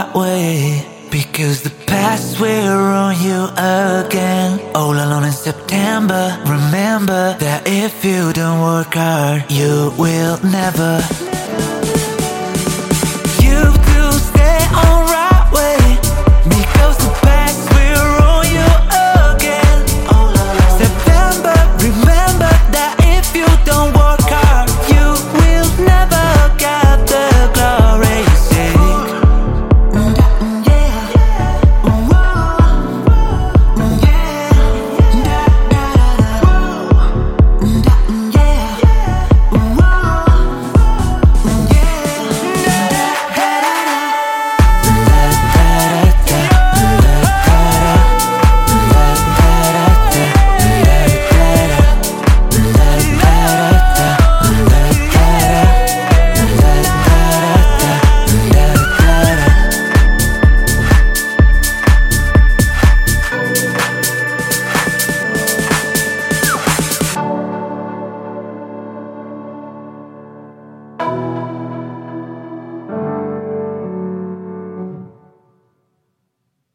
that way. Because the past will ruin you again. All alone in September. Remember that if you don't work hard, you will never. You do stay on.